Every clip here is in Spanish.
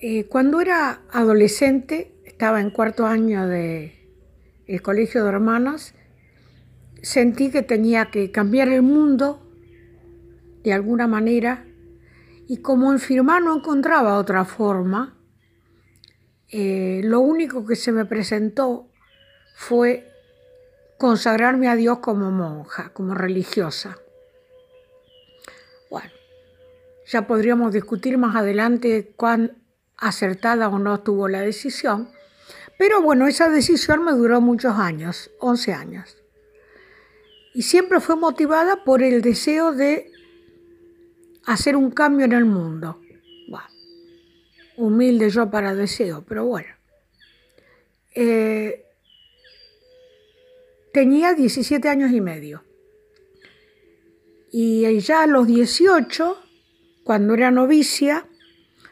Eh, cuando era adolescente, estaba en cuarto año del el colegio de hermanas, sentí que tenía que cambiar el mundo de alguna manera y como en no encontraba otra forma, eh, lo único que se me presentó fue consagrarme a Dios como monja, como religiosa. Bueno, ya podríamos discutir más adelante cuán acertada o no estuvo la decisión, pero bueno, esa decisión me duró muchos años, 11 años. Y siempre fue motivada por el deseo de hacer un cambio en el mundo. humilde yo para deseo, pero bueno. Eh, tenía 17 años y medio. Y ya a los 18, cuando era novicia,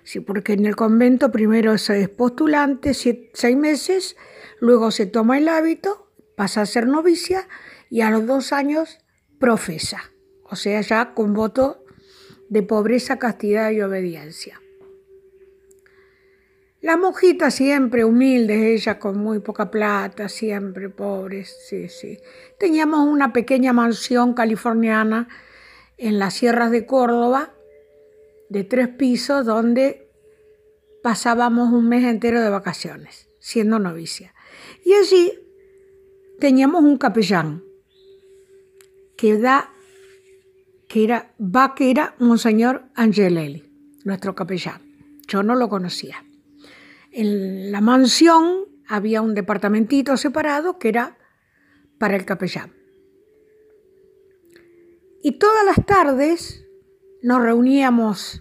sí, porque en el convento primero se es postulante seis meses, luego se toma el hábito, pasa a ser novicia y a los dos años profesa, o sea, ya con voto de pobreza, castidad y obediencia. La monjita siempre humilde, ella con muy poca plata, siempre pobres, sí, sí. Teníamos una pequeña mansión californiana en las sierras de Córdoba, de tres pisos, donde pasábamos un mes entero de vacaciones, siendo novicia. Y allí teníamos un capellán que da que era era Monseñor Angelelli, nuestro capellán. Yo no lo conocía. En la mansión había un departamentito separado que era para el capellán. Y todas las tardes nos reuníamos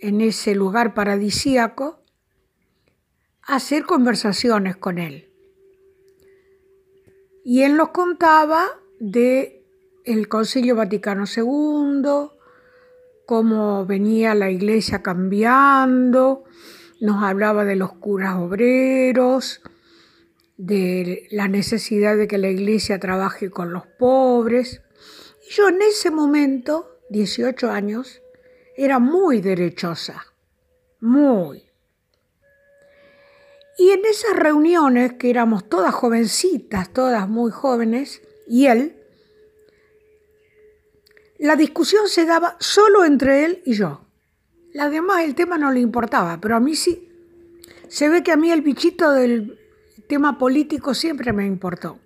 en ese lugar paradisíaco a hacer conversaciones con él. Y él nos contaba de el Concilio Vaticano II, cómo venía la iglesia cambiando, nos hablaba de los curas obreros, de la necesidad de que la iglesia trabaje con los pobres. Y yo en ese momento, 18 años, era muy derechosa, muy. Y en esas reuniones, que éramos todas jovencitas, todas muy jóvenes, y él, la discusión se daba solo entre él y yo. La demás el tema no le importaba, pero a mí sí. Se ve que a mí el bichito del tema político siempre me importó.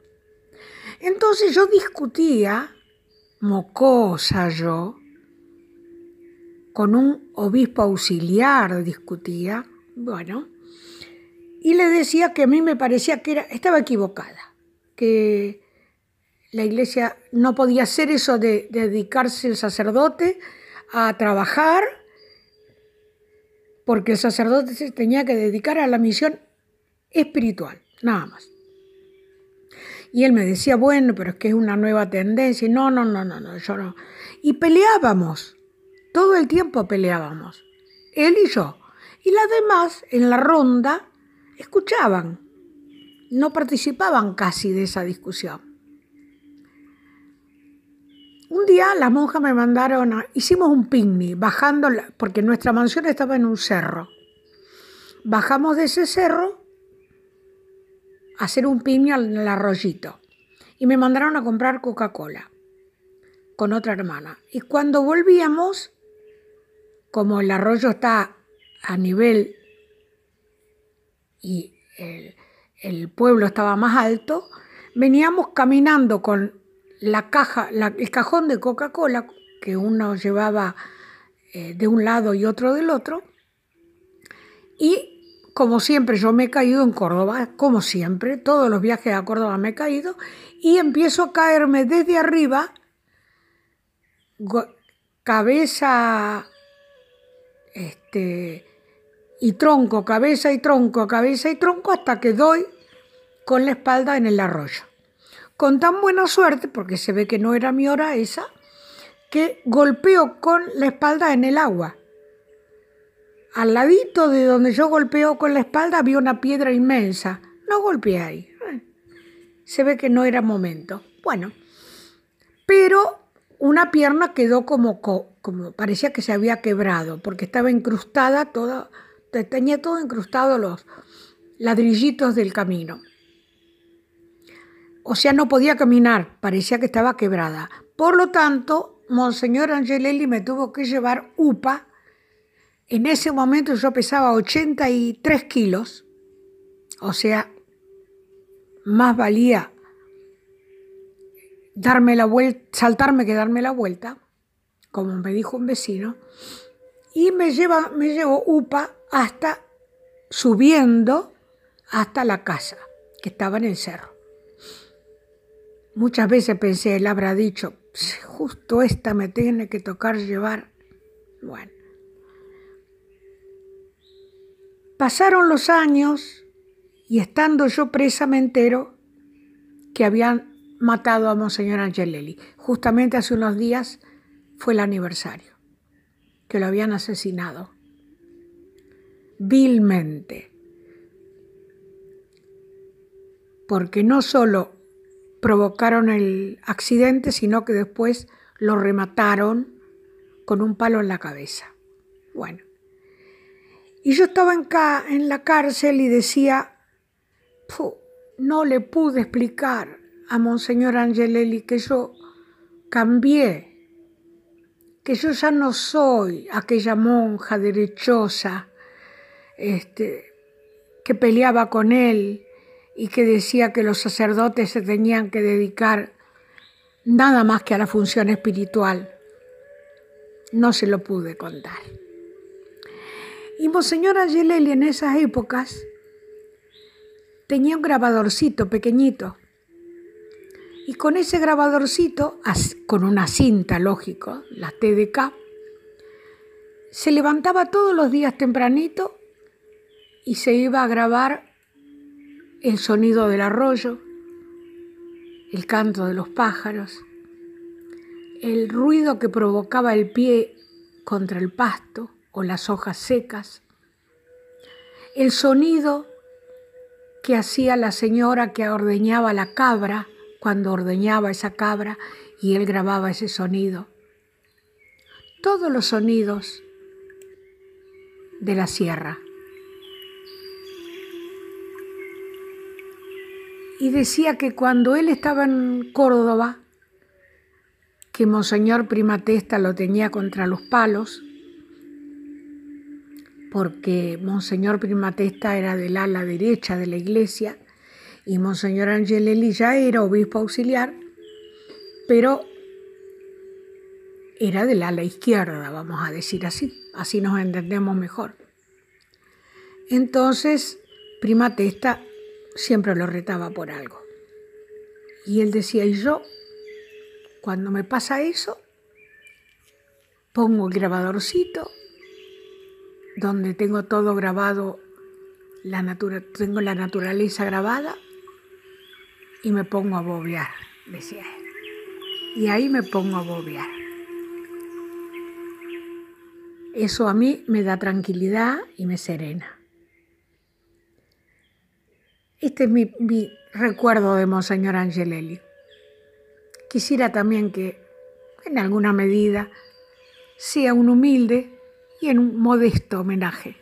Entonces yo discutía, mocosa yo, con un obispo auxiliar discutía, bueno, y le decía que a mí me parecía que era, estaba equivocada, que la iglesia no podía hacer eso de dedicarse el sacerdote a trabajar porque el sacerdote se tenía que dedicar a la misión espiritual, nada más. Y él me decía, bueno, pero es que es una nueva tendencia. no, no, no, no, no, yo no. Y peleábamos, todo el tiempo peleábamos, él y yo. Y las demás, en la ronda, escuchaban, no participaban casi de esa discusión. Un día las monjas me mandaron, hicimos un picnic, bajando, porque nuestra mansión estaba en un cerro. Bajamos de ese cerro a hacer un en el arroyito. Y me mandaron a comprar Coca-Cola con otra hermana. Y cuando volvíamos, como el arroyo está a nivel y el, el pueblo estaba más alto, veníamos caminando con la caja, el cajón de Coca-Cola que uno llevaba eh, de un lado y otro del otro. Y como siempre, yo me he caído en Córdoba, como siempre, todos los viajes a Córdoba me he caído, y empiezo a caerme desde arriba, cabeza este, y tronco, cabeza y tronco, cabeza y tronco, hasta que doy con la espalda en el arroyo con tan buena suerte, porque se ve que no era mi hora esa, que golpeó con la espalda en el agua. Al ladito de donde yo golpeó con la espalda había una piedra inmensa. No golpeé ahí. Se ve que no era momento. Bueno, pero una pierna quedó como, como parecía que se había quebrado, porque estaba incrustada toda, tenía todo incrustado los ladrillitos del camino. O sea, no podía caminar, parecía que estaba quebrada. Por lo tanto, Monseñor Angelelli me tuvo que llevar UPA. En ese momento yo pesaba 83 kilos, o sea, más valía darme la vuelta, saltarme que darme la vuelta, como me dijo un vecino, y me, lleva, me llevó UPA hasta subiendo hasta la casa, que estaba en el cerro. Muchas veces pensé, él habrá dicho, justo esta me tiene que tocar llevar. Bueno. Pasaron los años y estando yo presa me entero que habían matado a Monseñor Angelelli. Justamente hace unos días fue el aniversario, que lo habían asesinado vilmente. Porque no solo provocaron el accidente, sino que después lo remataron con un palo en la cabeza. Bueno, y yo estaba en, en la cárcel y decía, no le pude explicar a Monseñor Angelelli que yo cambié, que yo ya no soy aquella monja derechosa este, que peleaba con él y que decía que los sacerdotes se tenían que dedicar nada más que a la función espiritual. No se lo pude contar. Y Monseñor Angelelli en esas épocas tenía un grabadorcito pequeñito. Y con ese grabadorcito, con una cinta, lógico, la TDK, se levantaba todos los días tempranito y se iba a grabar el sonido del arroyo, el canto de los pájaros, el ruido que provocaba el pie contra el pasto o las hojas secas, el sonido que hacía la señora que ordeñaba la cabra cuando ordeñaba esa cabra y él grababa ese sonido. Todos los sonidos de la sierra. y decía que cuando él estaba en Córdoba, que Monseñor Primatesta lo tenía contra los palos, porque Monseñor Primatesta era del ala derecha de la iglesia y Monseñor Angelelli ya era obispo auxiliar, pero era del ala izquierda, vamos a decir así, así nos entendemos mejor. Entonces, Primatesta siempre lo retaba por algo. Y él decía, y yo, cuando me pasa eso, pongo el grabadorcito donde tengo todo grabado, la tengo la naturaleza grabada y me pongo a bobear, decía él. Y ahí me pongo a bobear. Eso a mí me da tranquilidad y me serena. Este es mi, recuerdo de Monseñor Angelelli. Quisiera también que, en alguna medida, sea un humilde y en un modesto homenaje